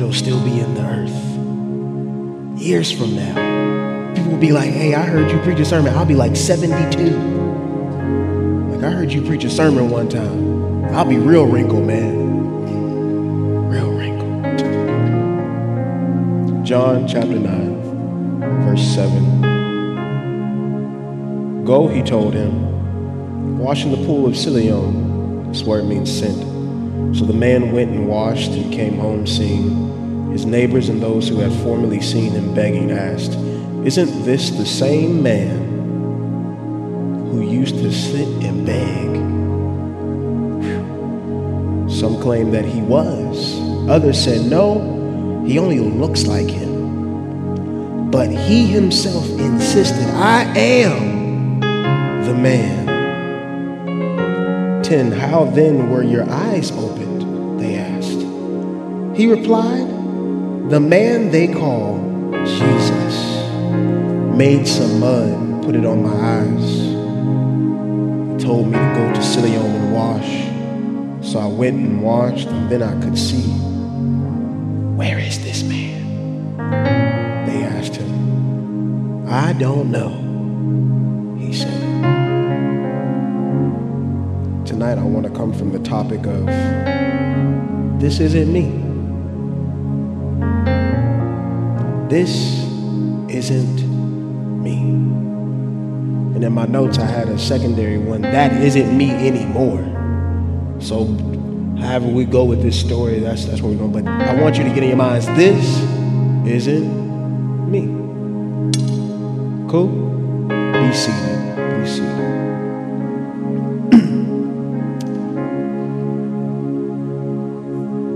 word will still be in the earth. Years from now, people will be like, hey, I heard you preach a sermon. I'll be like 72. Like, I heard you preach a sermon one time. I'll be real wrinkled, man. Real wrinkled. John chapter 9, verse 7. Go, he told him, wash in the pool of Siloam. This word means sent. So the man went and washed and came home seeing. His neighbors and those who had formerly seen him begging asked, Isn't this the same man who used to sit and beg? Some claim that he was. Others said, No, he only looks like him. But he himself insisted, I am the man. 10. How then were your eyes opened? They asked. He replied, The man they call Jesus made some mud put it on my eyes. He told me to go to Siloam and wash. So I went and washed, and then I could see. Where is this man? They asked him. I don't know, tonight I want to come from the topic of this isn't me. This isn't me. And in my notes, I had a secondary one that isn't me anymore. So, however we go with this story, that's, that's where we're going. But I want you to get in your minds this isn't me. Cool? Be seated. Be seated.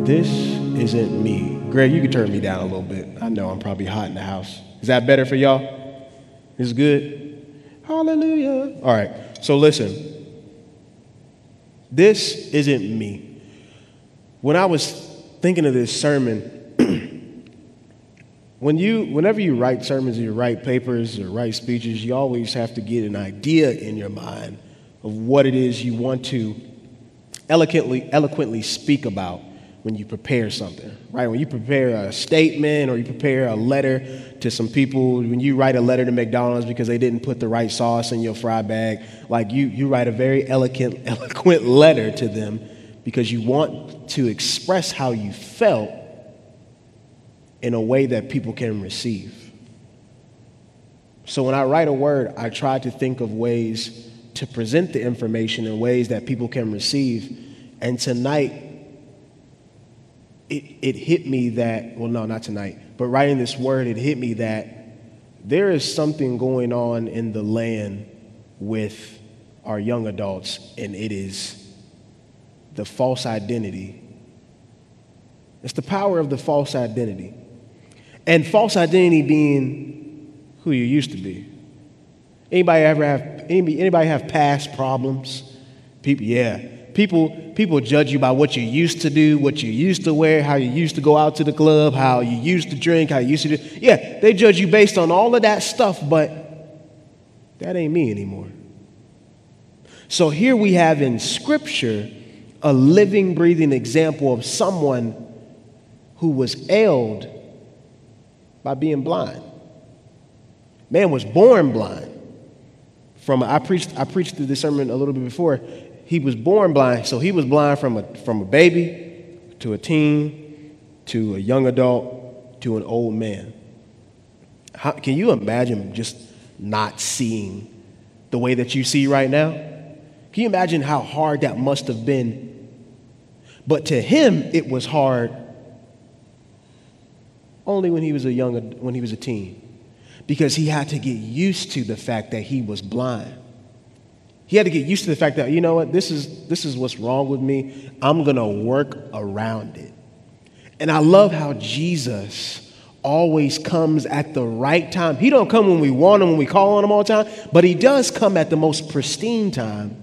This isn't me. Greg, you can turn me down a little bit. I know I'm probably hot in the house. Is that better for y'all? Is good? Hallelujah. All right. So listen. This isn't me. When I was thinking of this sermon, when you whenever you write sermons or you write papers or write speeches, you always have to get an idea in your mind of what it is you want to eloquently eloquently speak about when you prepare something, right? When you prepare a statement or you prepare a letter to some people, when you write a letter to McDonald's because they didn't put the right sauce in your fry bag, like you, you write a very eloquent, eloquent letter to them because you want to express how you felt in a way that people can receive. So when I write a word, I try to think of ways to present the information in ways that people can receive. And tonight, it, it hit me that, well, no, not tonight, but writing this word, it hit me that there is something going on in the land with our young adults, and it is the false identity. It's the power of the false identity. And false identity being who you used to be. Anybody ever have anybody, anybody have past problems? People, yeah. People, people judge you by what you used to do, what you used to wear, how you used to go out to the club, how you used to drink, how you used to do. Yeah, they judge you based on all of that stuff, but that ain't me anymore. So here we have in Scripture a living, breathing example of someone who was ailed by being blind. Man was born blind. From I preached I preached through this sermon a little bit before he was born blind. So he was blind from a, from a baby to a teen to a young adult to an old man. How, can you imagine just not seeing the way that you see right now? Can you imagine how hard that must have been? But to him, it was hard only when he was a young, when he was a teen, because he had to get used to the fact that he was blind. He had to get used to the fact that, you know what, this is, this is what's wrong with me. I'm going to work around it. And I love how Jesus always comes at the right time. He don't come when we want him, when we call on him all the time, but he does come at the most pristine time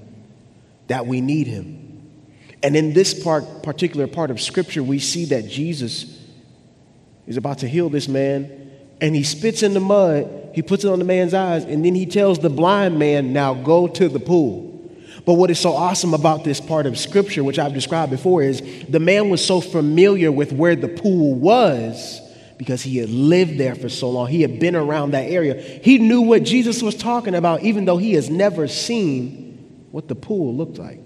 that we need him. And in this part, particular part of scripture, we see that Jesus is about to heal this man, and he spits in the mud he puts it on the man's eyes, and then he tells the blind man, Now go to the pool. But what is so awesome about this part of scripture, which I've described before, is the man was so familiar with where the pool was because he had lived there for so long. He had been around that area. He knew what Jesus was talking about, even though he has never seen what the pool looked like.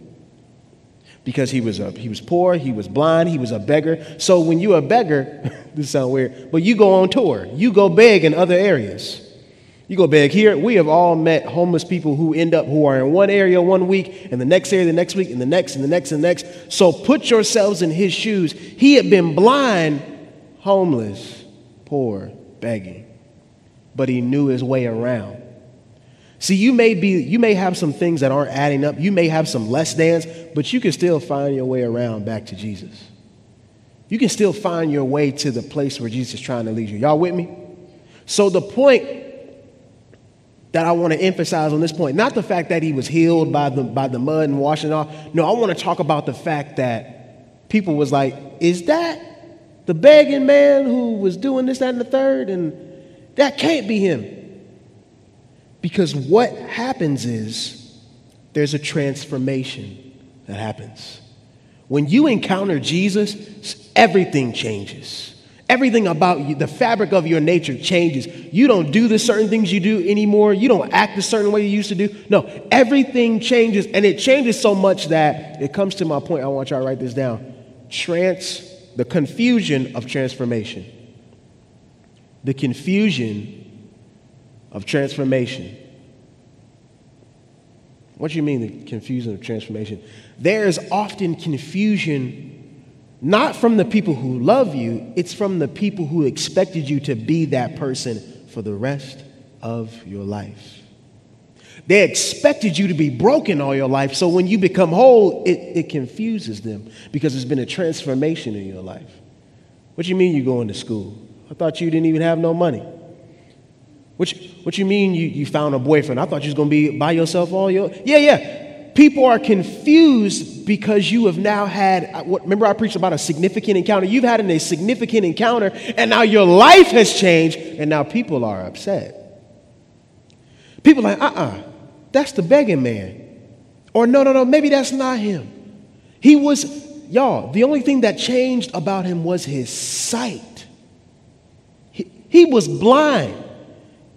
Because he was, a, he was poor, he was blind, he was a beggar. So when you're a beggar, this sounds weird, but you go on tour, you go beg in other areas. You go beg here. We have all met homeless people who end up who are in one area one week, and the next area the next week, and the next, and the next, and the next. So put yourselves in his shoes. He had been blind, homeless, poor, begging, but he knew his way around. See, you may be, you may have some things that aren't adding up. You may have some less than's, but you can still find your way around back to Jesus. You can still find your way to the place where Jesus is trying to lead you. Y'all with me? So the point that I want to emphasize on this point, not the fact that he was healed by the, by the mud and washing off. No, I want to talk about the fact that people was like, is that the begging man who was doing this, that, and the third? And that can't be him. Because what happens is there's a transformation that happens. When you encounter Jesus, everything changes. Everything about you, the fabric of your nature changes. You don't do the certain things you do anymore. You don't act a certain way you used to do. No, everything changes, and it changes so much that it comes to my point. I want y'all to write this down. Trans, the confusion of transformation. The confusion of transformation. What do you mean, the confusion of transformation? There is often confusion not from the people who love you, it's from the people who expected you to be that person for the rest of your life. They expected you to be broken all your life, so when you become whole, it, it confuses them because there's been a transformation in your life. What you mean you're going to school? I thought you didn't even have no money. What you, what you mean you, you found a boyfriend? I thought you was going to be by yourself all your... Yeah, yeah people are confused because you have now had uh, what remember I preached about a significant encounter. You've had a significant encounter and now your life has changed and now people are upset. People like, uh-uh, that's the begging man. Or no, no, no, maybe that's not him. He was, y'all, the only thing that changed about him was his sight. He, he was blind.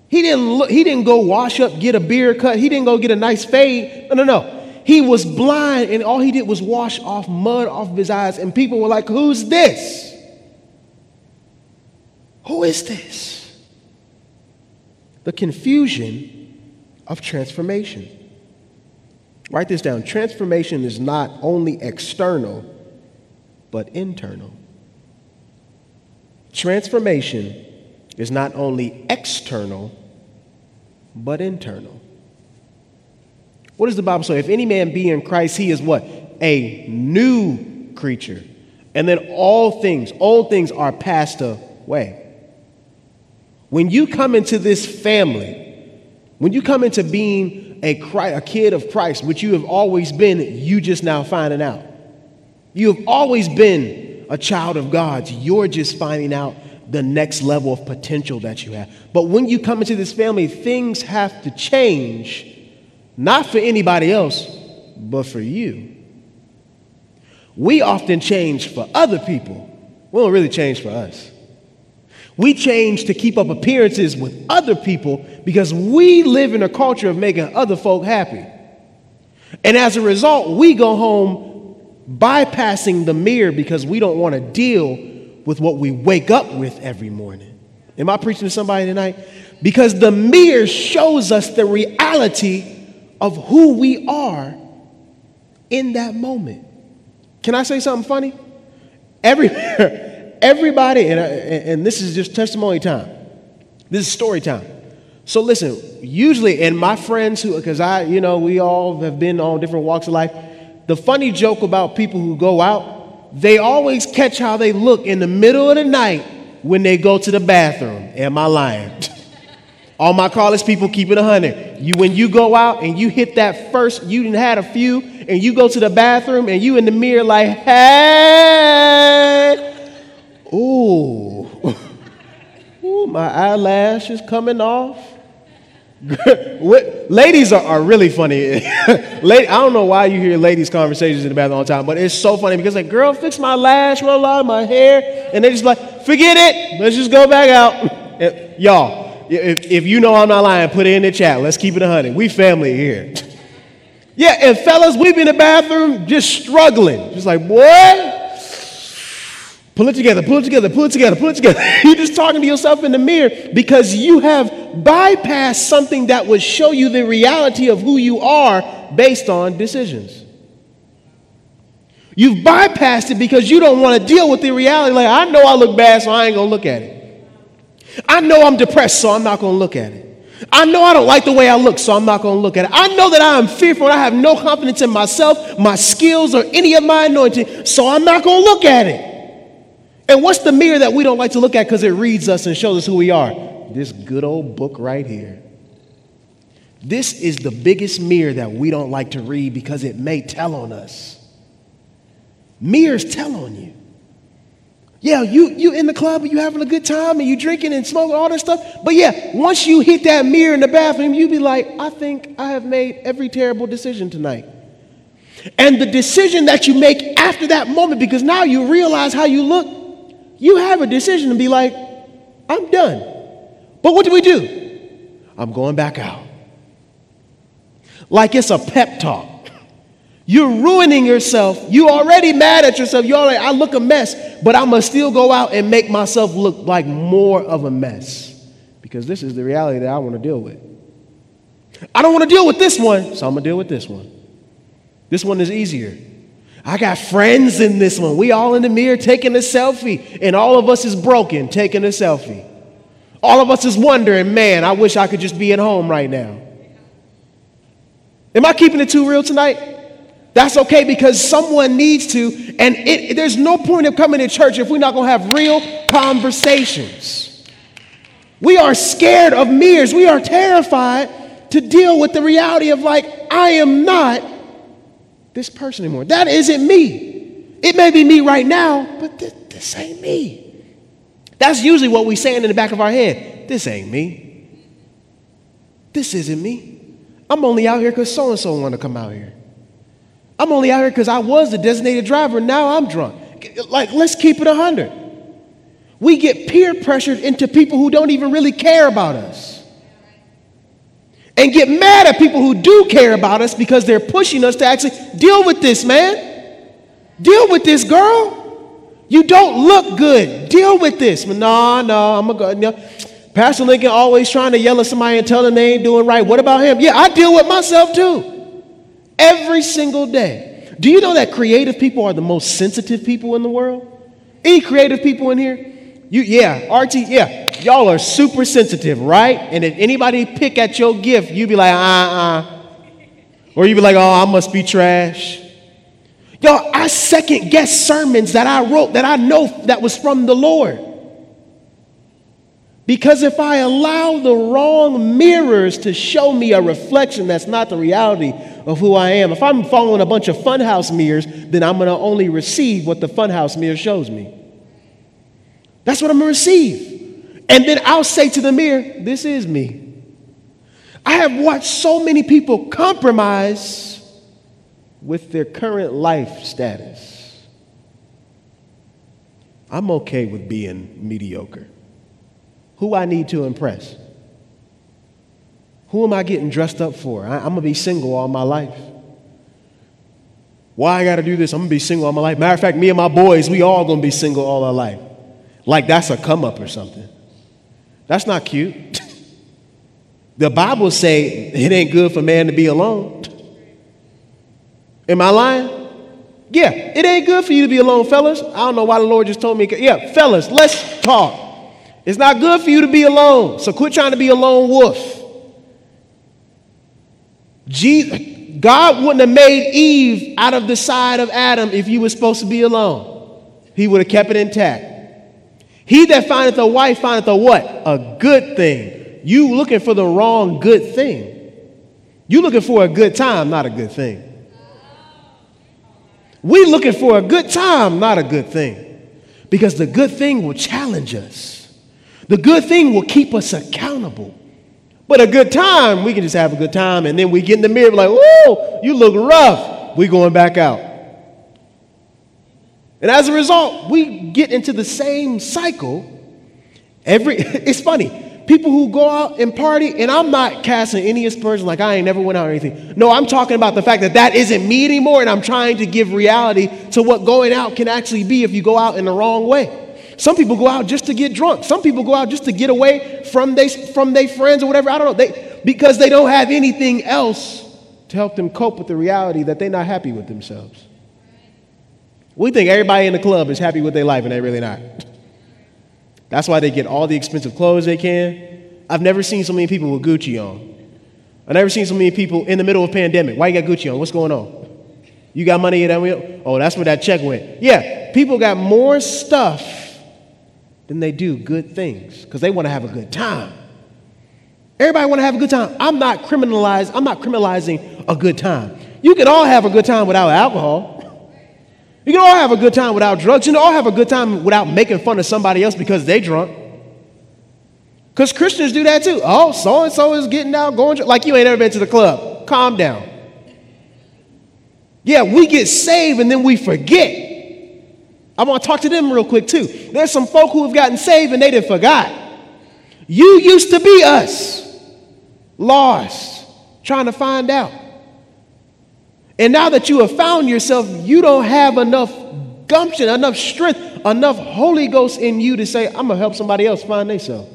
He didn't look, he didn't go wash up, get a beard cut. He didn't go get a nice fade. No, no, no. He was blind, and all he did was wash off mud off of his eyes, and people were like, Who's this? Who is this? The confusion of transformation. Write this down. Transformation is not only external, but internal. Transformation is not only external, but internal. What does the Bible say? If any man be in Christ, he is what? A new creature. And then all things, old things are passed away. When you come into this family, when you come into being a, Christ, a kid of Christ, which you have always been, you just now finding out. You have always been a child of God. You're just finding out the next level of potential that you have. But when you come into this family, things have to change not for anybody else, but for you. We often change for other people. We don't really change for us. We change to keep up appearances with other people because we live in a culture of making other folk happy. And as a result, we go home bypassing the mirror because we don't want to deal with what we wake up with every morning. Am I preaching to somebody tonight? Because the mirror shows us the reality of who we are in that moment. Can I say something funny? Every, everybody, and, and this is just testimony time. This is story time. So listen, usually, and my friends who, because I, you know, we all have been on different walks of life. The funny joke about people who go out, they always catch how they look in the middle of the night when they go to the bathroom. Am I lying? All my college people keep it 100. You, when you go out and you hit that first, you didn't had a few, and you go to the bathroom and you in the mirror like, hey, ooh, ooh, my eyelash is coming off. ladies are, are really funny. I don't know why you hear ladies' conversations in the bathroom all the time, but it's so funny because like, girl, fix my lash, out my hair, and they just like, forget it, let's just go back out. Y'all, if, if you know I'm not lying, put it in the chat. Let's keep it a hundred. We family here. yeah, and fellas, we've been in the bathroom just struggling, just like, boy, Pull it together, pull it together, pull it together, pull it together. You're just talking to yourself in the mirror because you have bypassed something that would show you the reality of who you are based on decisions. You've bypassed it because you don't want to deal with the reality. Like, I know I look bad, so I ain't going to look at it. I know I'm depressed, so I'm not going to look at it. I know I don't like the way I look, so I'm not going to look at it. I know that I am fearful and I have no confidence in myself, my skills, or any of my anointing, so I'm not going to look at it. And what's the mirror that we don't like to look at because it reads us and shows us who we are? This good old book right here. This is the biggest mirror that we don't like to read because it may tell on us. Mirrors tell on you. Yeah, you you in the club and you having a good time and you drinking and smoking all that stuff. But yeah, once you hit that mirror in the bathroom, you be like, I think I have made every terrible decision tonight. And the decision that you make after that moment, because now you realize how you look, you have a decision to be like, I'm done. But what do we do? I'm going back out. Like it's a pep talk. You're ruining yourself. You already mad at yourself. You already, I look a mess, but I'm gonna still go out and make myself look like more of a mess. Because this is the reality that I want to deal with. I don't want to deal with this one, so I'm gonna deal with this one. This one is easier. I got friends in this one. We all in the mirror taking a selfie, and all of us is broken taking a selfie. All of us is wondering, man, I wish I could just be at home right now. Am I keeping it too real tonight? That's okay because someone needs to, and it, there's no point of coming to church if we're not going to have real conversations. We are scared of mirrors. We are terrified to deal with the reality of, like, I am not this person anymore. That isn't me. It may be me right now, but this, this ain't me. That's usually what we're saying in the back of our head. This ain't me. This isn't me. I'm only out here because so and so want to come out here. I'm only out here because I was the designated driver. Now I'm drunk. Like, let's keep it 100. We get peer pressured into people who don't even really care about us and get mad at people who do care about us because they're pushing us to actually deal with this, man. Deal with this, girl. You don't look good. Deal with this. No, no, I'm a go. No. Pastor Lincoln always trying to yell at somebody and tell them they ain't doing right. What about him? Yeah, I deal with myself too. Every single day. Do you know that creative people are the most sensitive people in the world? Any creative people in here? You, yeah, RT, yeah. Y'all are super sensitive, right? And if anybody pick at your gift, you be like, uh uh. Or you be like, oh, I must be trash. Y'all, I second guess sermons that I wrote that I know that was from the Lord. Because if I allow the wrong mirrors to show me a reflection that's not the reality of who I am, if I'm following a bunch of funhouse mirrors, then I'm going to only receive what the funhouse mirror shows me. That's what I'm going to receive. And then I'll say to the mirror, This is me. I have watched so many people compromise with their current life status. I'm okay with being mediocre. Who I need to impress? Who am I getting dressed up for? I, am going to be single all my life. Why I got to do this? I'm going to be single all my life. Matter of fact, me and my boys, we all going to be single all our life. Like that's a come up or something. That's not cute. the Bible say it ain't good for man to be alone. Am I lying? Yeah, it ain't good for you to be alone, fellas. I don't know why the Lord just told me. Yeah, fellas, let's talk. It's not good for you to be alone. So quit trying to be a lone wolf. Jesus, God wouldn't have made Eve out of the side of Adam if you were supposed to be alone. He would have kept it intact. He that findeth a wife findeth a what? A good thing. You looking for the wrong good thing. You looking for a good time, not a good thing. We looking for a good time, not a good thing. Because the good thing will challenge us. The good thing will keep us accountable. But a good time, we can just have a good time, and then we get in the mirror like, "Oh, you look rough." We going back out, and as a result, we get into the same cycle. Every it's funny. People who go out and party, and I'm not casting any aspersion like I ain't never went out or anything. No, I'm talking about the fact that that isn't me anymore, and I'm trying to give reality to what going out can actually be if you go out in the wrong way. Some people go out just to get drunk. Some people go out just to get away from their from their friends or whatever. I don't know. They, because they don't have anything else to help them cope with the reality that they're not happy with themselves. We think everybody in the club is happy with their life, and they're really not. That's why they get all the expensive clothes they can. I've never seen so many people with Gucci on. I've never seen so many people in the middle of a pandemic. Why you got Gucci on? What's going on? You got money in that wheel? Oh, that's where that check went. Yeah, people got more stuff than they do good things because they want to have a good time. Everybody want to have a good time. I'm not criminalizing, I'm not criminalizing a good time. You can all have a good time without alcohol. You can all have a good time without drugs. You can all have a good time without making fun of somebody else because they drunk. Because Christians do that too. Oh, so and so is getting out, going like you ain't ever been to the club. Calm down. Yeah, we get saved and then we forget. I want to talk to them real quick too. There's some folk who have gotten saved and they didn't forgot. You used to be us, lost, trying to find out. And now that you have found yourself, you don't have enough gumption, enough strength, enough Holy Ghost in you to say, I'm gonna help somebody else find themselves.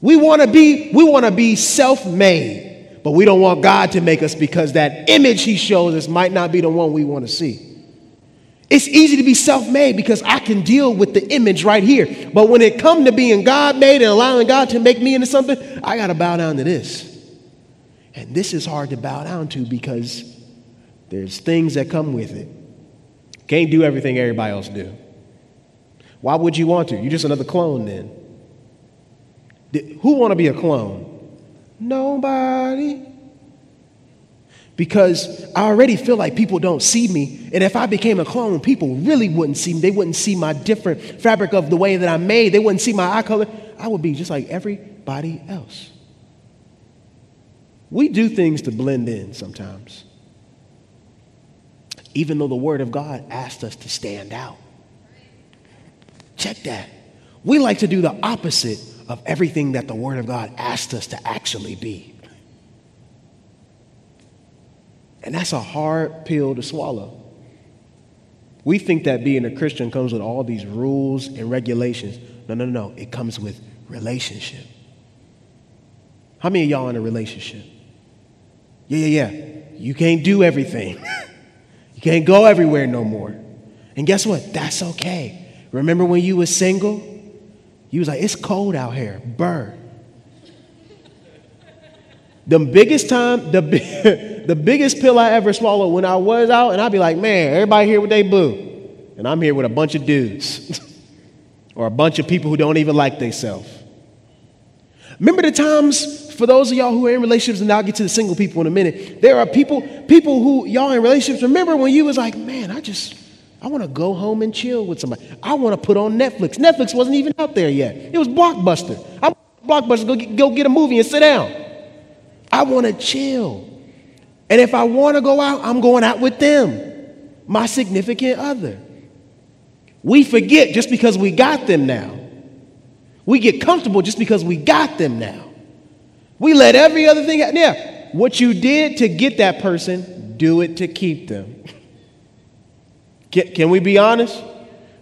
We want to be, we want to be self-made, but we don't want God to make us because that image He shows us might not be the one we want to see. It's easy to be self-made because I can deal with the image right here. But when it comes to being God-made and allowing God to make me into something, I got to bow down to this. And this is hard to bow down to because there's things that come with it. Can't do everything everybody else do. Why would you want to? You're just another clone then. Who want to be a clone? Nobody because I already feel like people don't see me. And if I became a clone, people really wouldn't see me. They wouldn't see my different fabric of the way that I'm made. They wouldn't see my eye color. I would be just like everybody else. We do things to blend in sometimes, even though the Word of God asked us to stand out. Check that. We like to do the opposite of everything that the Word of God asked us to actually be. And that's a hard pill to swallow. We think that being a Christian comes with all these rules and regulations. No, no, no. It comes with relationship. How many of y'all in a relationship? Yeah, yeah, yeah. You can't do everything. you can't go everywhere no more. And guess what? That's okay. Remember when you was single? You was like, it's cold out here. Burn. The biggest time, the, the biggest pill I ever swallowed when I was out, and I'd be like, man, everybody here with they boo. And I'm here with a bunch of dudes. or a bunch of people who don't even like themselves. Remember the times for those of y'all who are in relationships, and I'll get to the single people in a minute. There are people, people who y'all in relationships. Remember when you was like, man, I just, I want to go home and chill with somebody. I want to put on Netflix. Netflix wasn't even out there yet. It was Blockbuster. I Blockbuster go get, go get a movie and sit down. I want to chill. And if I want to go out, I'm going out with them, my significant other. We forget just because we got them now. We get comfortable just because we got them now. We let every other thing out. Yeah, what you did to get that person, do it to keep them. Can, can we be honest?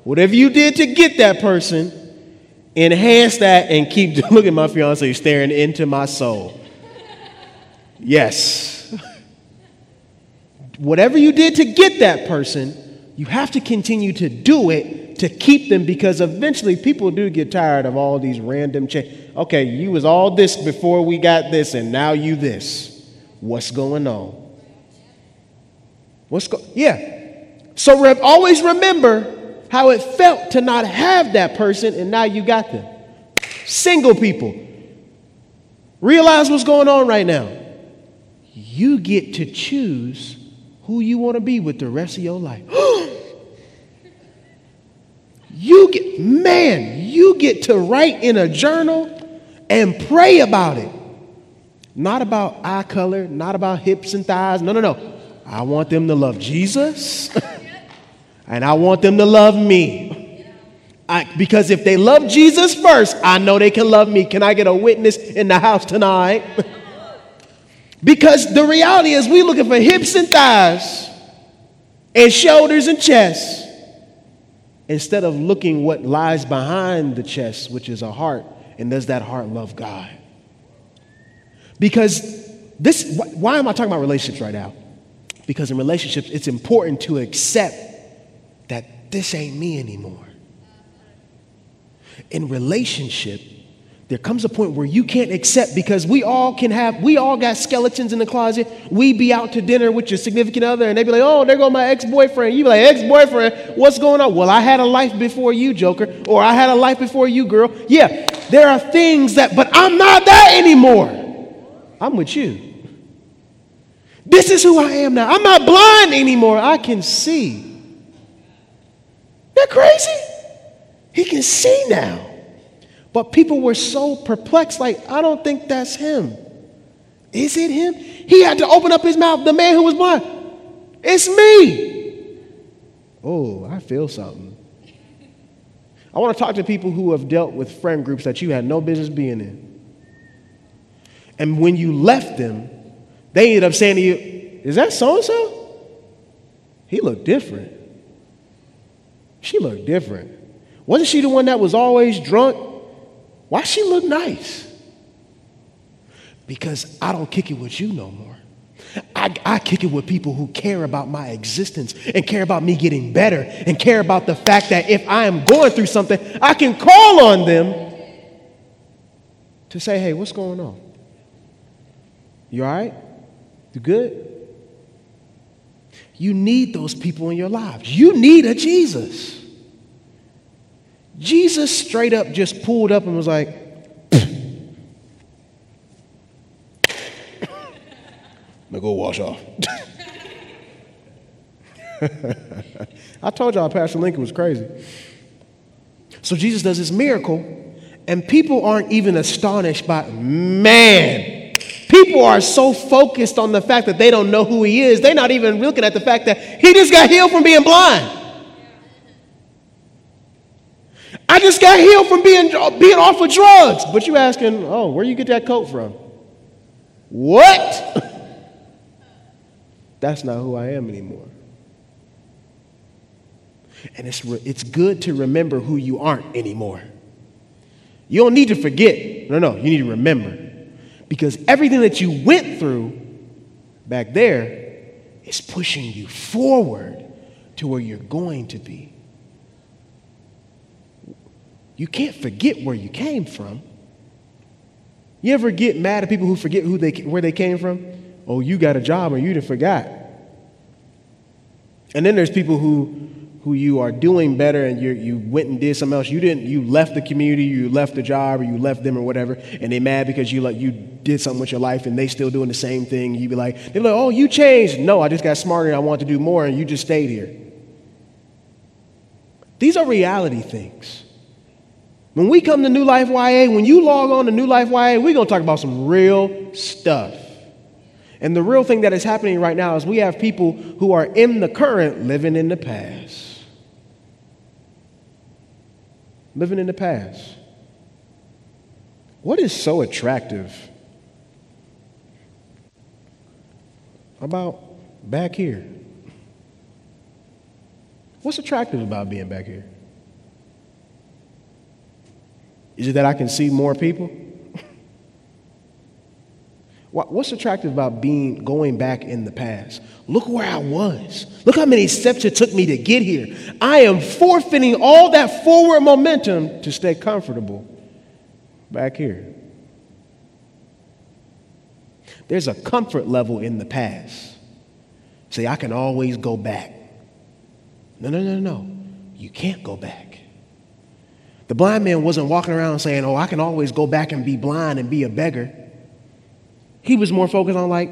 Whatever you did to get that person, enhance that and keep. Look at my fiance staring into my soul. Yes. Whatever you did to get that person, you have to continue to do it to keep them because eventually people do get tired of all these random changes. Okay, you was all this before we got this and now you this. What's going on? What's go Yeah. So re- always remember how it felt to not have that person and now you got them. Single people. Realize what's going on right now you get to choose who you want to be with the rest of your life. you get, man, you get to write in a journal and pray about it. Not about eye color, not about hips and thighs. No, no, no. I want them to love Jesus and I want them to love me. I, because if they love Jesus first, I know they can love me. Can I get a witness in the house tonight? because the reality is, we're looking for hips and thighs and shoulders and chest instead of looking what lies behind the chest, which is a heart, and does that heart love God? Because this, why am I talking about relationships right now? Because in relationships, it's important to accept that this ain't me anymore. In relationship, there comes a point where you can't accept because we all can have, we all got skeletons in the closet. We be out to dinner with your significant other and they be like, oh, there go my ex boyfriend. You be like, ex boyfriend, what's going on? Well, I had a life before you, Joker, or I had a life before you, girl. Yeah, there are things that, but I'm not that anymore. I'm with you. This is who I am now. I'm not blind anymore. I can see. That crazy? He can see now. But people were so perplexed, like, I don't think that's him. Is it him? He had to open up his mouth, the man who was blind. It's me. Oh, I feel something. I want to talk to people who have dealt with friend groups that you had no business being in. And when you left them, they ended up saying to you, Is that so and so? He looked different. She looked different. Wasn't she the one that was always drunk why she look nice? Because I don't kick it with you no more. I, I, kick it with people who care about my existence and care about me getting better and care about the fact that if I am going through something, I can call on them to say, hey, what's going on? You all right? You good? You need those people in your lives. You need a Jesus. Jesus straight up just pulled up and was like, gonna go wash off. I told y'all Pastor Lincoln was crazy. So Jesus does this miracle, and people aren't even astonished by, man, people are so focused on the fact that they don't know who he is, they're not even looking at the fact that he just got healed from being blind. I just got healed from being, being off of drugs. But you asking, oh, where you get that coat from? What? That's not who I am anymore. And it's, re- it's good to remember who you aren't anymore. You don't need to forget. No, no, you need to remember. Because everything that you went through back there is pushing you forward to where you're going to be. You can't forget where you came from. You ever get mad at people who forget who they, where they came from? Oh, you got a job or you done forgot. And then there's people who, who you are doing better and you you went and did something else. You didn't, you left the community, you left the job or you left them or whatever, and they mad because you like you did something with your life and they still doing the same thing. You be like, they're like, oh, you changed. No, I just got smarter and I want to do more and you just stayed here. These are reality things. When we come to New Life YA, when you log on to New Life YA, we're going to talk about some real stuff. And the real thing that is happening right now is we have people who are in the current living in the past. Living in the past. What is so attractive about back here? What's attractive about being back here? Is it that I can see more people? What's attractive about being going back in the past? Look where I was. Look how many steps it took me to get here. I am forfeiting all that forward momentum to stay comfortable back here. There's a comfort level in the past. Say, I can always go back. No, no, no, no. You can't go back. The blind man wasn't walking around saying, Oh, I can always go back and be blind and be a beggar. He was more focused on, like,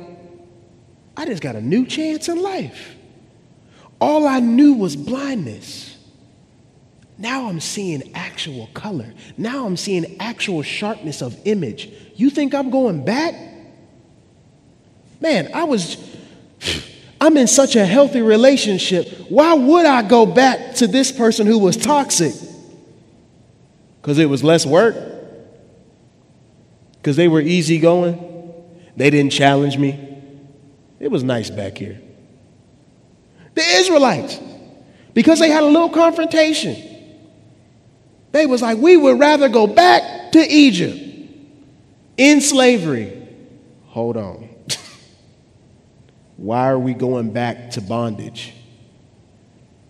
I just got a new chance in life. All I knew was blindness. Now I'm seeing actual color. Now I'm seeing actual sharpness of image. You think I'm going back? Man, I was, I'm in such a healthy relationship. Why would I go back to this person who was toxic? Because it was less work? Because they were easygoing? They didn't challenge me? It was nice back here. The Israelites, because they had a little confrontation they was like, we would rather go back to Egypt in slavery. Hold on. Why are we going back to bondage?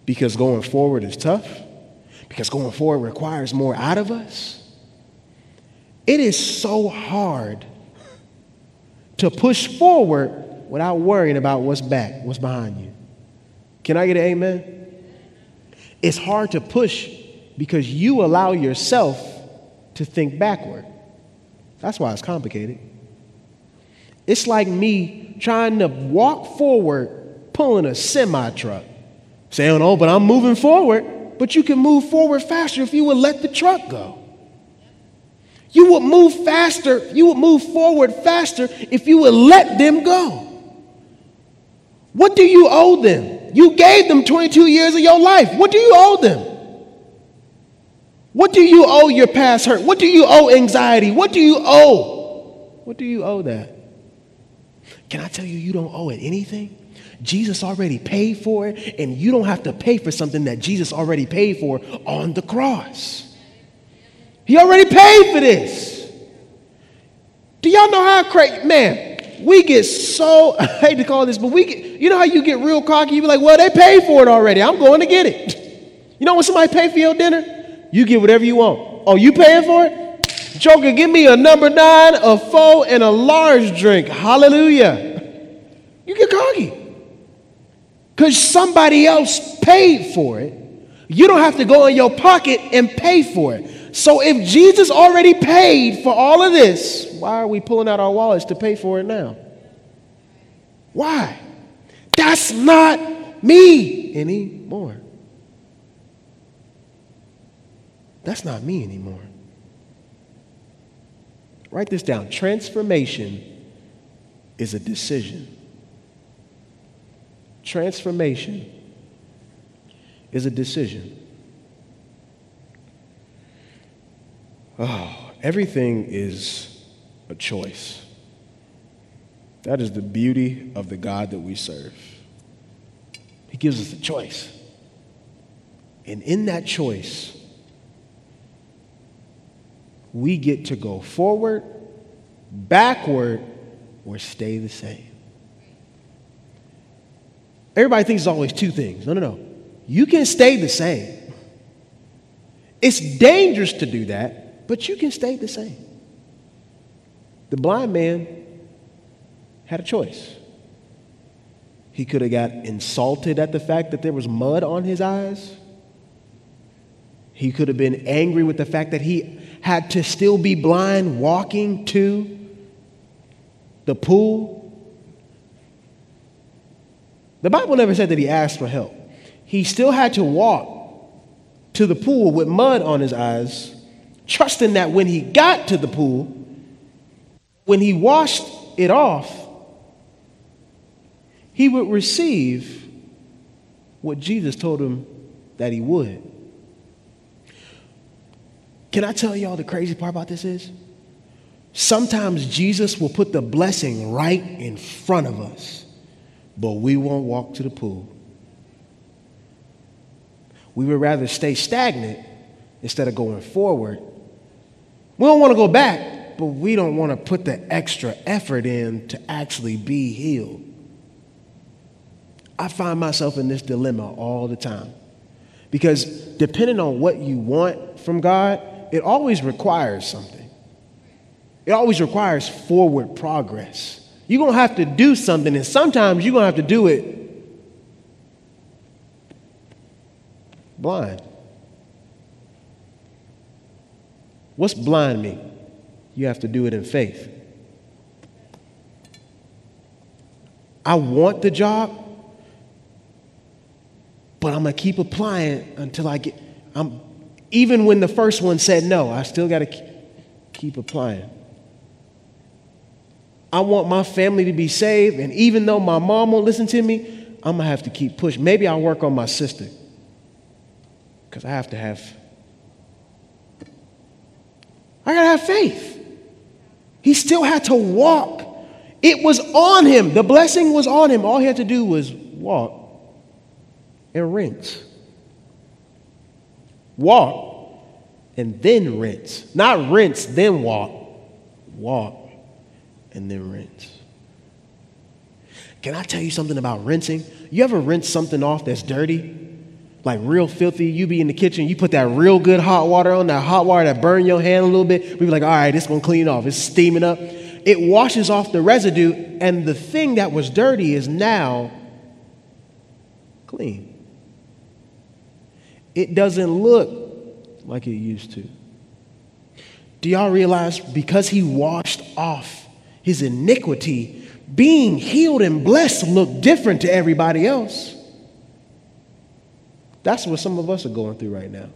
Because going forward is tough? Because going forward requires more out of us? It is so hard to push forward without worrying about what's back, what's behind you. Can I get an amen? It's hard to push because you allow yourself to think backward. That's why it's complicated. It's like me trying to walk forward pulling a semi truck. Saying, oh, but I'm moving forward. But you can move forward faster if you would let the truck go. You would move faster, you would move forward faster if you would let them go. What do you owe them? You gave them 22 years of your life. What do you owe them? What do you owe your past hurt? What do you owe anxiety? What do you owe? What do you owe that? Can I tell you, you don't owe it anything? Jesus already paid for it, and you don't have to pay for something that Jesus already paid for on the cross. He already paid for this. Do y'all know how crazy? Man, we get so, I hate to call this, but we get, you know how you get real cocky? You be like, well, they paid for it already. I'm going to get it. You know when somebody pay for your dinner? You get whatever you want. Oh, you paying for it? Joker, give me a number nine, a four, and a large drink. Hallelujah. You get cocky. Because somebody else paid for it. You don't have to go in your pocket and pay for it. So if Jesus already paid for all of this, why are we pulling out our wallets to pay for it now? Why? That's not me anymore. That's not me anymore. Write this down. Transformation is a decision. Transformation is a decision. Oh, everything is a choice. That is the beauty of the God that we serve. He gives us a choice. And in that choice, we get to go forward, backward, or stay the same. Everybody thinks it's always two things. No, no, no. You can stay the same. It's dangerous to do that, but you can stay the same. The blind man had a choice. He could have got insulted at the fact that there was mud on his eyes. He could have been angry with the fact that he had to still be blind walking to the pool. The Bible never said that he asked for help. He still had to walk to the pool with mud on his eyes, trusting that when he got to the pool, when he washed it off, he would receive what Jesus told him that he would. Can I tell y'all the crazy part about this is? Sometimes Jesus will put the blessing right in front of us, but we won't walk to the pool. We would rather stay stagnant instead of going forward. We don't want to go back, but we don't want to put the extra effort in to actually be healed. I find myself in this dilemma all the time because depending on what you want from God, it always requires something. It always requires forward progress. You're going to have to do something, and sometimes you're going to have to do it blind. What's blind mean? You have to do it in faith. I want the job, but I'm going to keep applying until I get, I'm Even when the first one said no, I still got to keep applying. I want my family to be saved, and even though my mom won't listen to me, I'm gonna have to keep pushing. Maybe I'll work on my sister because I have to have. I gotta have faith. He still had to walk. It was on him. The blessing was on him. All he had to do was walk and rinse. Walk and then rinse. Not rinse, then walk. Walk and then rinse. Can I tell you something about rinsing? You ever rinse something off that's dirty? Like real filthy, you be in the kitchen, you put that real good hot water on, that hot water that burn your hand a little bit. We be like, all right, this gonna clean off. It's steaming up. It washes off the residue, and the thing that was dirty is now clean. It doesn't look like it used to. Do y'all realize because he washed off his iniquity, being healed and blessed looked different to everybody else? That's what some of us are going through right now.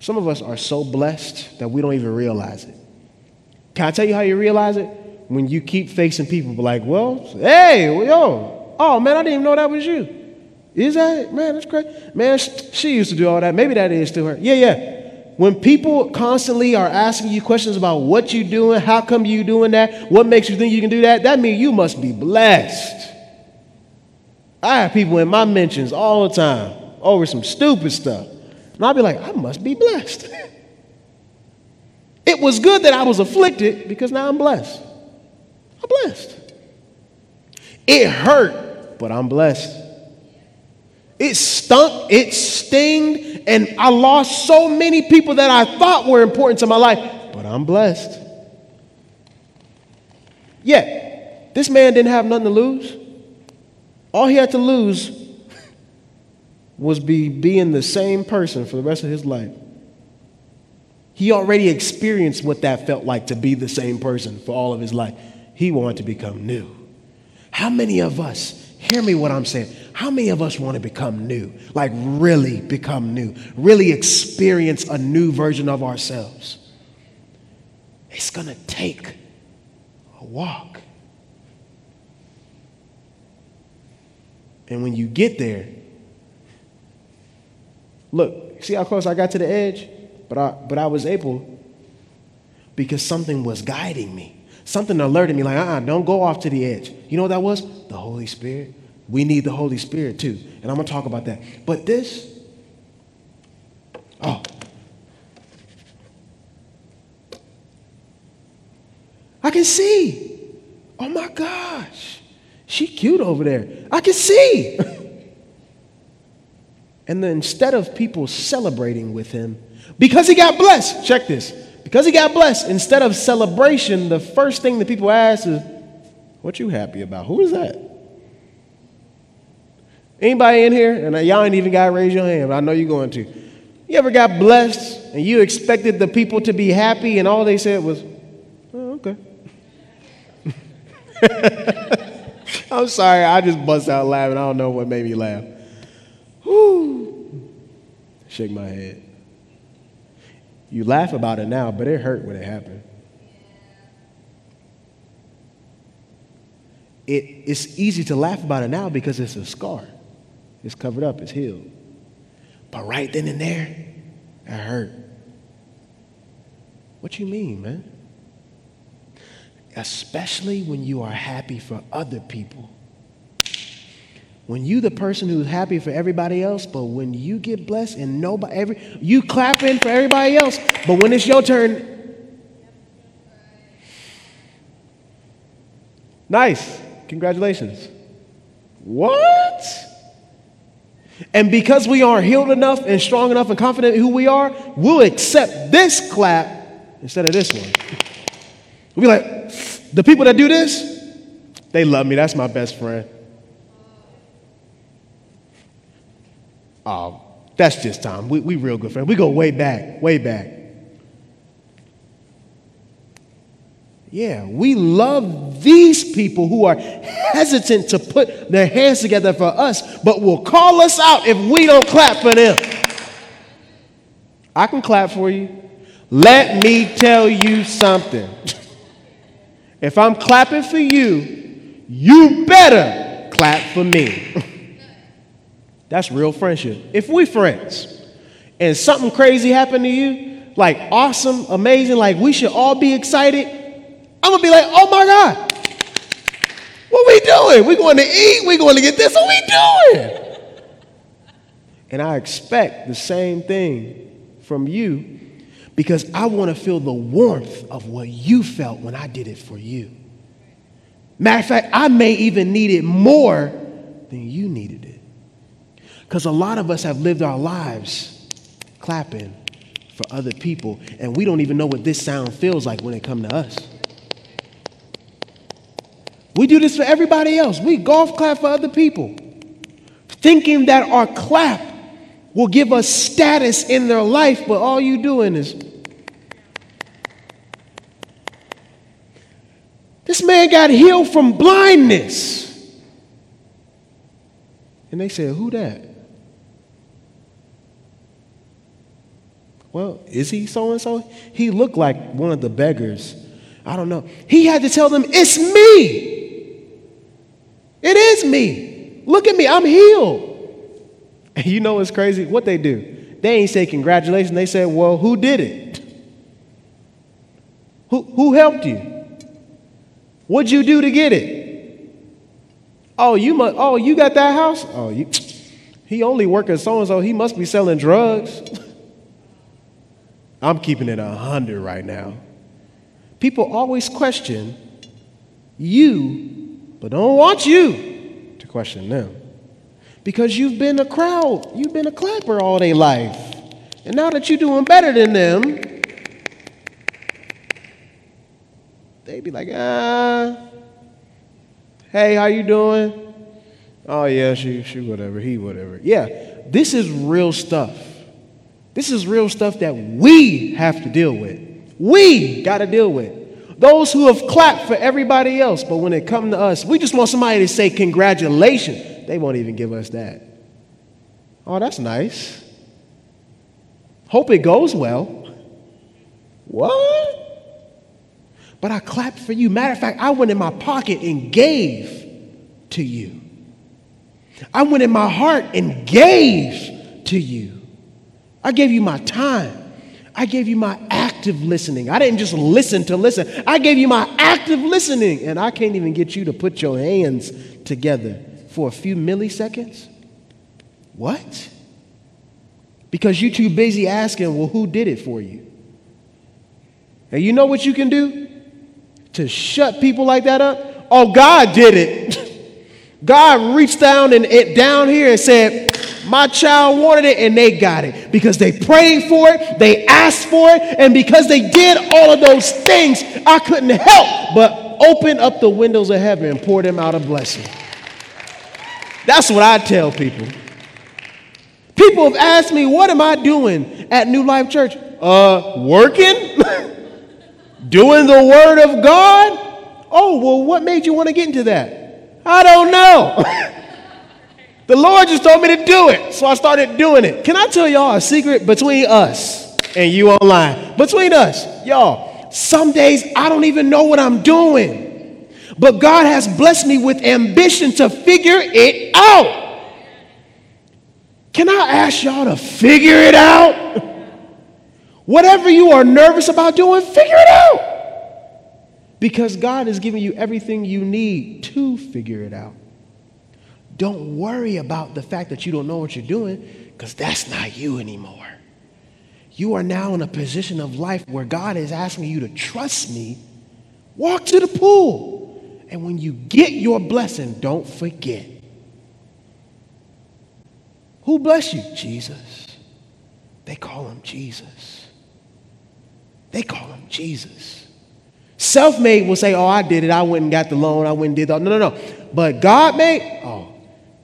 Some of us are so blessed that we don't even realize it. Can I tell you how you realize it? When you keep facing people like, well, hey, yo, oh man, I didn't even know that was you. Is that man? That's crazy. Man, she used to do all that. Maybe that is still her. Yeah, yeah. When people constantly are asking you questions about what you're doing, how come you doing that, what makes you think you can do that, that means you must be blessed. I have people in my mentions all the time over some stupid stuff. And I'll be like, I must be blessed. it was good that I was afflicted because now I'm blessed. I'm blessed. It hurt, but I'm blessed. It stunk, it stinged, and I lost so many people that I thought were important to my life, but I'm blessed. Yet, this man didn't have nothing to lose. All he had to lose was be being the same person for the rest of his life. He already experienced what that felt like to be the same person for all of his life. He wanted to become new. How many of us, hear me what I'm saying, how many of us want to become new? Like, really become new, really experience a new version of ourselves? It's going to take a walk. And when you get there, look, see how close I got to the edge? But I, but I was able because something was guiding me. Something alerted me, like, uh uh-uh, don't go off to the edge. You know what that was? The Holy Spirit. We need the Holy Spirit too. And I'm going to talk about that. But this, oh. I can see. Oh my gosh. She cute over there. I can see. and then instead of people celebrating with him, because he got blessed, check this. Because he got blessed, instead of celebration, the first thing that people ask is, What you happy about? Who is that? Anybody in here? And y'all ain't even got to raise your hand, but I know you're going to. You ever got blessed and you expected the people to be happy and all they said was, oh, okay. I'm sorry, I just bust out laughing. I don't know what made me laugh. Whoo. Shake my head. You laugh about it now, but it hurt when it happened. It, it's easy to laugh about it now because it's a scar. It's covered up, it's healed. But right then and there, it hurt. What you mean, man? Especially when you are happy for other people. When you the person who's happy for everybody else, but when you get blessed and nobody every you clapping for everybody else, but when it's your turn, nice, congratulations. What? And because we aren't healed enough and strong enough and confident in who we are, we'll accept this clap instead of this one. We'll be like, the people that do this, they love me. That's my best friend. Oh, that's just Tom. We, we real good friends. We go way back, way back. Yeah, we love these people who are hesitant to put their hands together for us, but will call us out if we don't clap for them. I can clap for you. Let me tell you something. If I'm clapping for you, you better clap for me. That's real friendship. If we friends and something crazy happened to you, like awesome, amazing, like we should all be excited, I'm gonna be like, oh my God, what we doing? We going to eat, we going to get this, what we doing? And I expect the same thing from you because I want to feel the warmth of what you felt when I did it for you. Matter of fact, I may even need it more than you needed it. Because a lot of us have lived our lives clapping for other people, and we don't even know what this sound feels like when it comes to us. We do this for everybody else. We golf clap for other people, thinking that our clap will give us status in their life, but all you doing is This man got healed from blindness. And they said, Who that? Well, is he so and so? He looked like one of the beggars. I don't know. He had to tell them, It's me. It is me. Look at me. I'm healed. And you know what's crazy? What they do? They ain't say congratulations. They say, Well, who did it? Who, who helped you? What'd you do to get it? Oh, you must, oh, you got that house? Oh, you, he only working so and so. He must be selling drugs. I'm keeping it a hundred right now. People always question you, but don't want you to question them. Because you've been a crowd, you've been a clapper all day life. And now that you're doing better than them, they'd be like, ah, hey, how you doing? Oh yeah, she, she, whatever, he, whatever. Yeah, this is real stuff. This is real stuff that we have to deal with. We got to deal with. Those who have clapped for everybody else, but when it comes to us, we just want somebody to say congratulations. They won't even give us that. Oh, that's nice. Hope it goes well. What? but I clapped for you. Matter of fact, I went in my pocket and gave to you. I went in my heart and gave to you. I gave you my time. I gave you my active listening. I didn't just listen to listen. I gave you my active listening. And I can't even get you to put your hands together for a few milliseconds? What? Because you're too busy asking, well, who did it for you? And you know what you can do? to shut people like that up? Oh, God did it. God reached down and it down here and said, my child wanted it and they got it because they prayed for it, they asked for it, and because they did all of those things, I couldn't help but open up the windows of heaven and pour them out a blessing. That's what I tell people. People have asked me, What am I doing at New Life Church? Uh, working? Doing the Word of God? Oh, well, what made you want to get into that? I don't know. the Lord just told me to do it, so I started doing it. Can I tell y'all a secret between us and you online? Between us, y'all, some days I don't even know what I'm doing, but God has blessed me with ambition to figure it out. Can I ask y'all to figure it out? Whatever you are nervous about doing, figure it out. Because God is giving you everything you need to figure it out. Don't worry about the fact that you don't know what you're doing, because that's not you anymore. You are now in a position of life where God is asking you to trust me. Walk to the pool. And when you get your blessing, don't forget. Who bless you? Jesus. They call him Jesus. They call him Jesus. Self made will say, Oh, I did it. I went and got the loan. I went and did that. No, no, no. But God made, oh,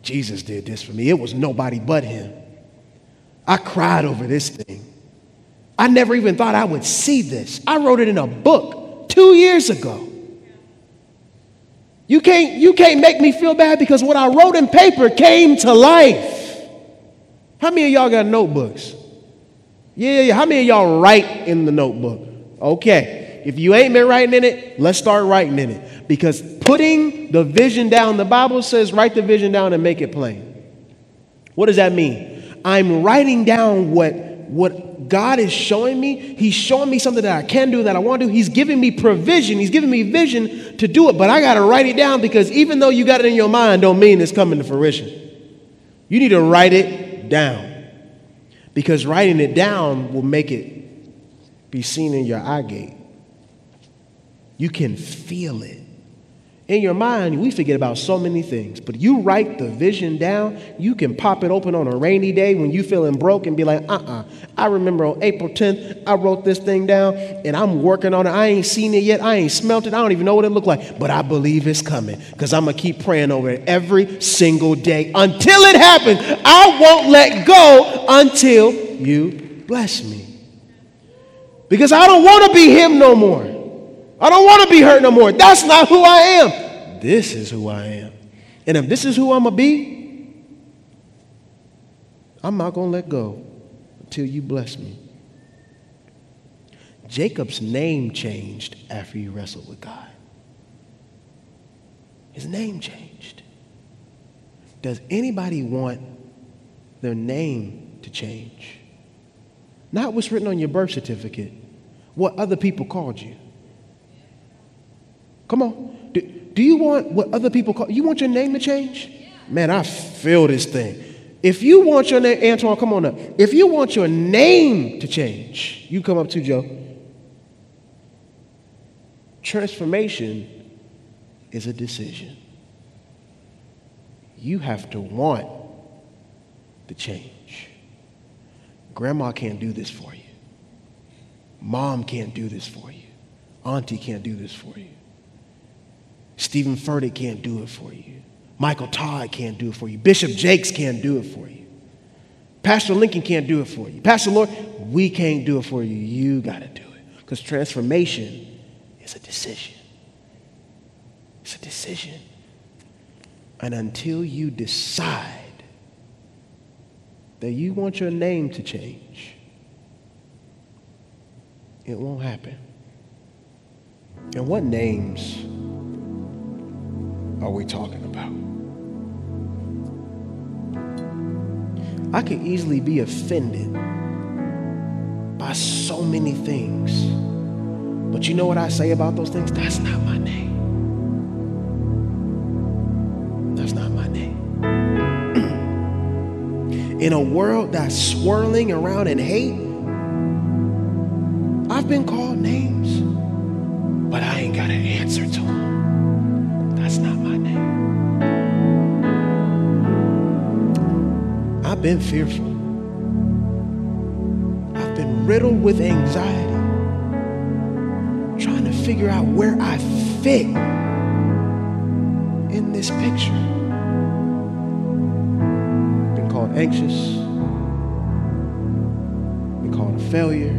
Jesus did this for me. It was nobody but him. I cried over this thing. I never even thought I would see this. I wrote it in a book two years ago. You can't, you can't make me feel bad because what I wrote in paper came to life. How many of y'all got notebooks? Yeah, yeah. How many of y'all write in the notebook? Okay. If you ain't been writing in it, let's start writing in it. Because putting the vision down, the Bible says, write the vision down and make it plain. What does that mean? I'm writing down what, what God is showing me. He's showing me something that I can do, that I want to do. He's giving me provision. He's giving me vision to do it. But I got to write it down because even though you got it in your mind, don't mean it's coming to fruition. You need to write it down. Because writing it down will make it be seen in your eye gate. You can feel it. In your mind, we forget about so many things, but you write the vision down, you can pop it open on a rainy day when you feeling broke and be like, uh-uh. I remember on April 10th, I wrote this thing down and I'm working on it. I ain't seen it yet. I ain't smelt it. I don't even know what it looked like, but I believe it's coming because I'm going to keep praying over it every single day until it happens. I won't let go until you bless me. Because I don't want to be him no more. I don't want to be hurt no more. That's not who I am. This is who I am. And if this is who I'm going to be, I'm not going to let go until you bless me. Jacob's name changed after he wrestled with God. His name changed. Does anybody want their name to change? Not what's written on your birth certificate, what other people called you. Come on. Do, do you want what other people call you want your name to change? Man, I feel this thing. If you want your name, Antoine, come on up. If you want your name to change, you come up to Joe. Transformation is a decision. You have to want the change. Grandma can't do this for you. Mom can't do this for you. Auntie can't do this for you. Steven Furtick can't do it for you. Michael Todd can't do it for you. Bishop Jakes can't do it for you. Pastor Lincoln can't do it for you. Pastor Lord, we can't do it for you. You got to do it. Because transformation is a decision. It's a decision. And until you decide that you want your name to change, it won't happen. And what names are we talking about? I could easily be offended by so many things. But you know what I say about those things? That's not my name. That's not my name. in a world that's swirling around in hate, I've been called names, but I ain't got an answer to them. Been fearful. I've been riddled with anxiety, trying to figure out where I fit in this picture. Been called anxious, been called a failure,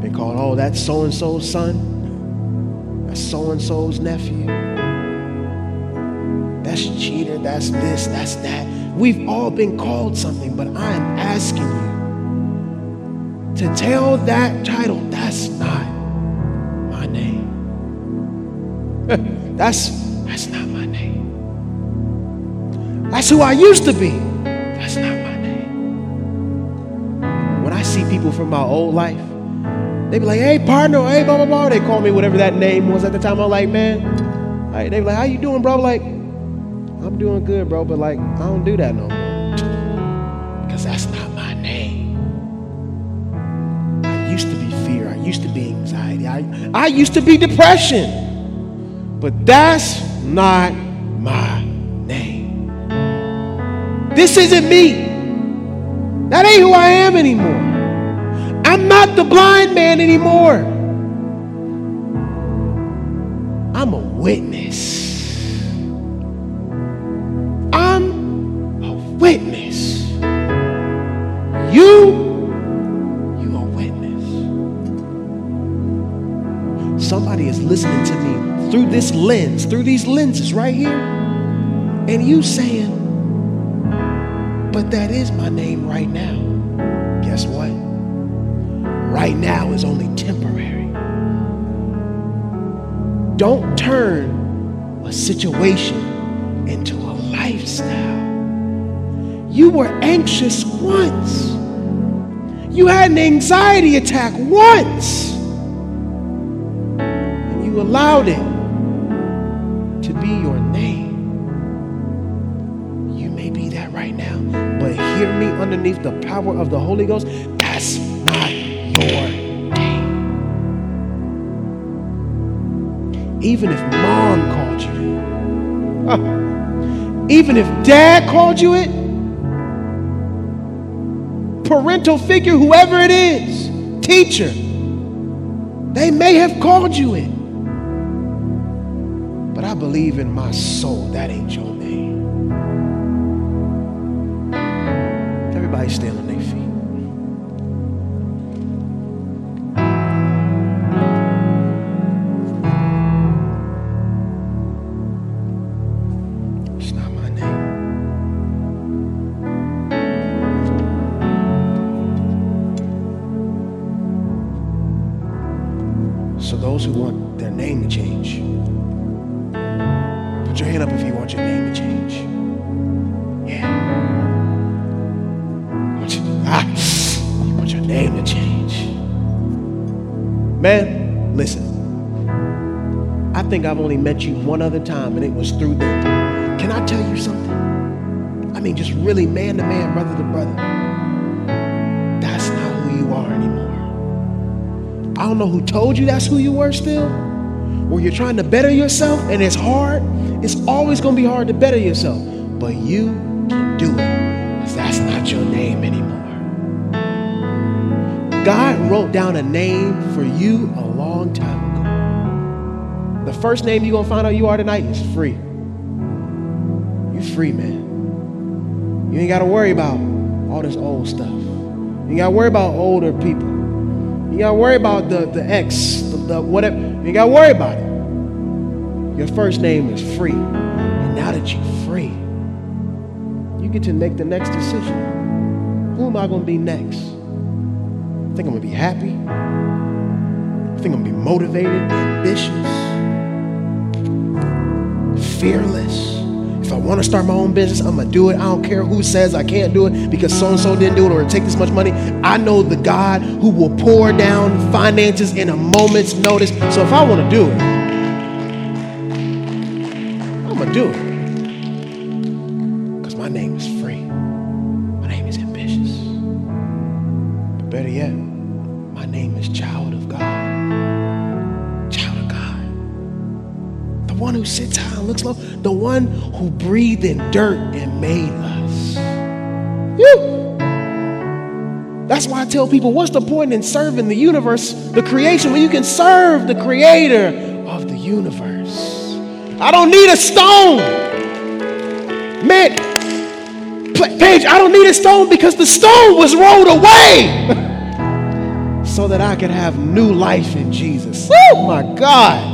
been called, oh, that's so and so's son, that's so and so's nephew, that's cheater, that's this, that's that. We've all been called something, but I'm asking you to tell that title, that's not my name. that's that's not my name. That's who I used to be. That's not my name. When I see people from my old life, they be like, hey partner, hey blah blah blah. They call me whatever that name was at the time. I'm like, man, they be like, how you doing, bro? Like, I'm doing good, bro, but like, I don't do that no more. Because that's not my name. I used to be fear. I used to be anxiety. I, I used to be depression. But that's not my name. This isn't me. That ain't who I am anymore. I'm not the blind man anymore. Lens, through these lenses right here, and you saying, but that is my name right now. Guess what? right now is only temporary. Don't turn a situation into a lifestyle. You were anxious once. You had an anxiety attack once. And you allowed it underneath the power of the Holy Ghost. That's not your name. Even if mom called you, even if dad called you it, parental figure, whoever it is, teacher, they may have called you it. But I believe in my soul that ain't your name. Everybody stand only met you one other time, and it was through them. Can I tell you something? I mean, just really man to man, brother to brother. That's not who you are anymore. I don't know who told you that's who you were still, or you're trying to better yourself and it's hard. It's always going to be hard to better yourself, but you can do it 'cause that's not your name anymore. God wrote down a name for you first name you're going to find out you are tonight is free. You free, man. You ain't got to worry about all this old stuff. You got to worry about older people. You got to worry about the, the ex, the, the whatever. You got to worry about it. Your first name is free. And now that you're free, you get to make the next decision. Who am I going to be next? I think I'm going to be happy. I think I'm going to be motivated, ambitious, fearless. If I want to start my own business, I'm going to do it. I don't care who says I can't do it because so and so didn't do it or take this much money. I know the God who will pour down finances in a moment's notice. So if I want to do it, I'm going to do it. One who breathed in dirt and made us. That's why I tell people what's the point in serving the universe, the creation, when you can serve the creator of the universe? I don't need a stone. Man, Paige, I don't need a stone because the stone was rolled away so that I could have new life in Jesus. Oh my God.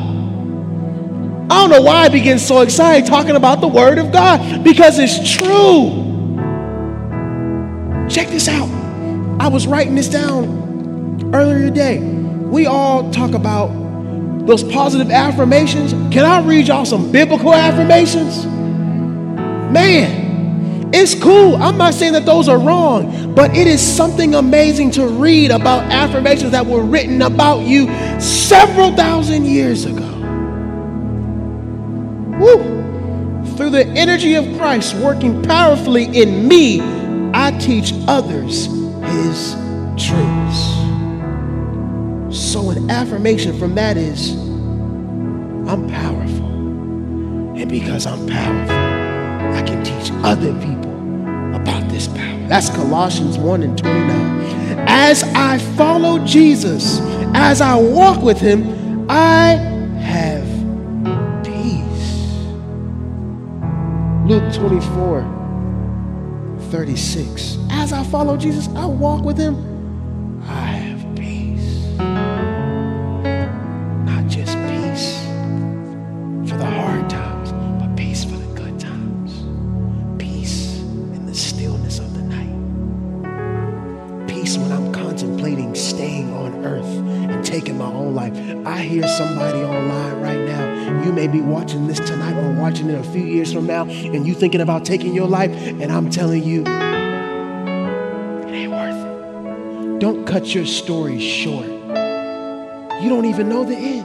I don't know why I begin so excited talking about the Word of God because it's true. Check this out. I was writing this down earlier today. We all talk about those positive affirmations. Can I read y'all some biblical affirmations? Man, it's cool. I'm not saying that those are wrong, but it is something amazing to read about affirmations that were written about you several thousand years ago. Woo! Through the energy of Christ working powerfully in me, I teach others his truths. So, an affirmation from that is I'm powerful. And because I'm powerful, I can teach other people about this power. That's Colossians 1 and 29. As I follow Jesus, as I walk with him, I Luke 24 36. As I follow Jesus, I walk with him, and you thinking about taking your life, and I'm telling you, it ain't worth it. Don't cut your story short. You don't even know the end.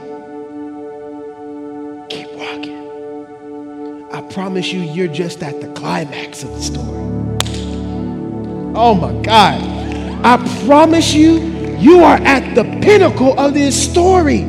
Keep walking. I promise you, you're just at the climax of the story. Oh my God. I promise you, you are at the pinnacle of this story.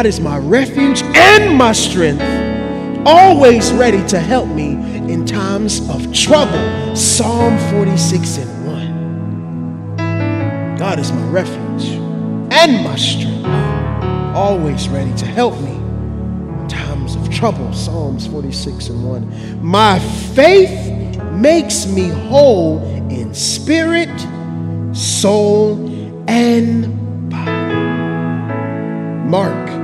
God is my refuge and my strength, always ready to help me in times of trouble. Psalm 46 and 1. God is my refuge and my strength, always ready to help me in times of trouble. Psalms 46 and 1. My faith makes me whole in spirit, soul, and body. Mark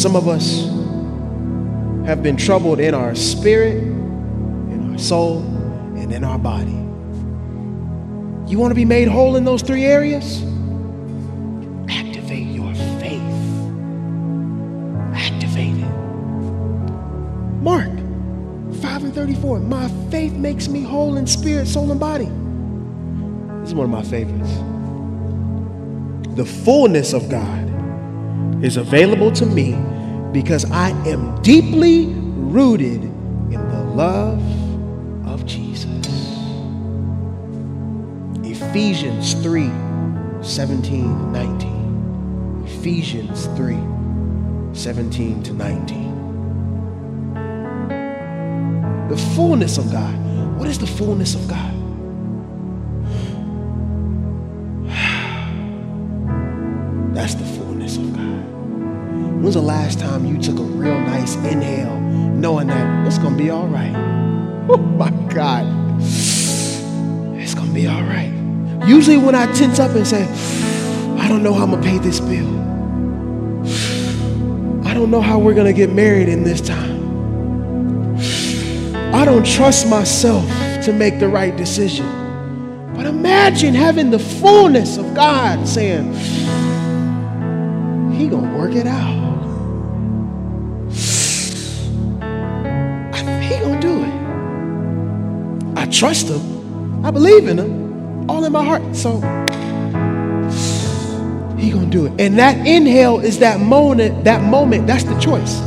Some of us have been troubled in our spirit, in our soul, and in our body. You want to be made whole in those three areas? Activate your faith. Activate it. Mark 5 and 34. My faith makes me whole in spirit, soul, and body. This is one of my favorites. The fullness of God is available to me because I am deeply rooted in the love of Jesus. Ephesians 3 17 19. Ephesians 3 17 to 19 the fullness of God. What is the fullness of God? When's the last time you took a real nice inhale knowing that it's going to be all right? Oh my God. It's going to be all right. Usually, when I tense up and say, I don't know how I'm going to pay this bill, I don't know how we're going to get married in this time. I don't trust myself to make the right decision. But imagine having the fullness of God saying, He gonna work it out. Trust him. I believe in him. All in my heart. So he gonna do it. And that inhale is that moment, that moment, that's the choice.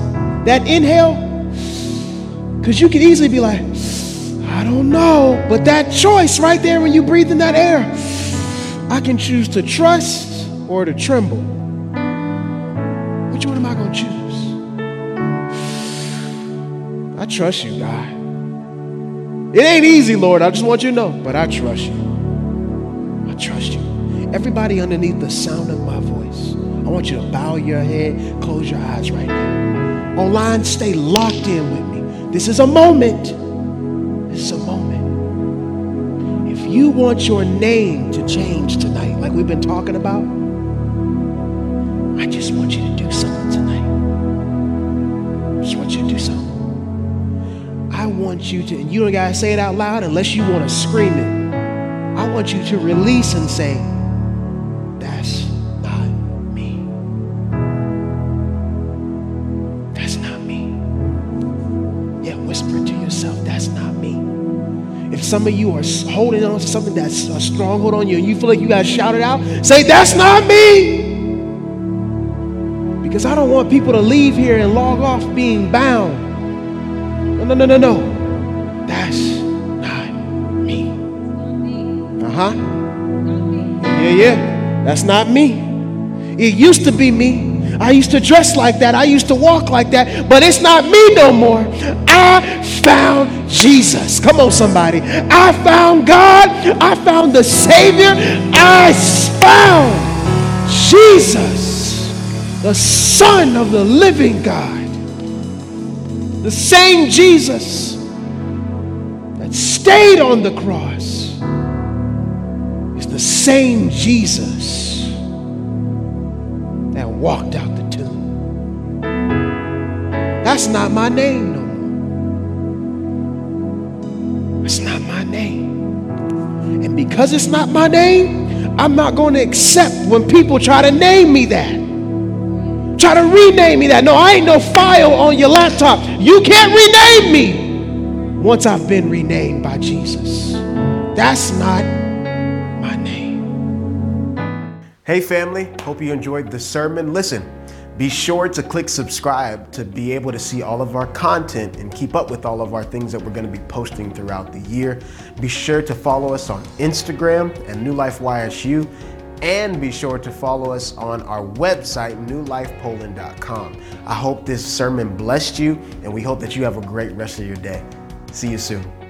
That inhale because you can easily be like, I don't know. But that choice right there when you breathe in that air, I can choose to trust or to tremble. Which one am I to choose? I trust you, God. It ain't easy, Lord. I just want you to know, but I trust you. I trust you. Everybody underneath the sound of my voice, I want you to bow your head, close your eyes right now. Online, stay locked in with me. This is a moment. This is a moment. If you want your name to change tonight, like we've been talking about, I just want you to want you to, and you don't gotta say it out loud unless you want to scream it. I want you to release and say, That's not me. That's not me. Yeah, whisper to yourself, That's not me. If some of you are holding on to something that's a stronghold on you and you feel like you got to shout it out, say, That's not me. Because I don't want people to leave here and log off being bound. No, no, no, no, no. Huh. Yeah, yeah. That's not me. It used to be me. I used to dress like that. I used to walk like that. But it's not me no more. I found Jesus. Come on, somebody. I found God. I found the Savior. I found Jesus, the Son of the living God. The same Jesus that stayed on the cross same Jesus that walked out the tomb. That's not my name no more. That's not my name. And because it's not my name, I'm not going to accept when people try to name me that. Try to rename me that. No, I ain't no file on your laptop. You can't rename me once I've been renamed by Jesus. That's not Hey, family. Hope you enjoyed the sermon. Listen, be sure to click subscribe to be able to see all of our content and keep up with all of our things that we're going to be posting throughout the year. Be sure to follow us on Instagram at New Life YSU and be sure to follow us on our website, newlifepoland.com. I hope this sermon blessed you, and we hope that you have a great rest of your day. See you soon.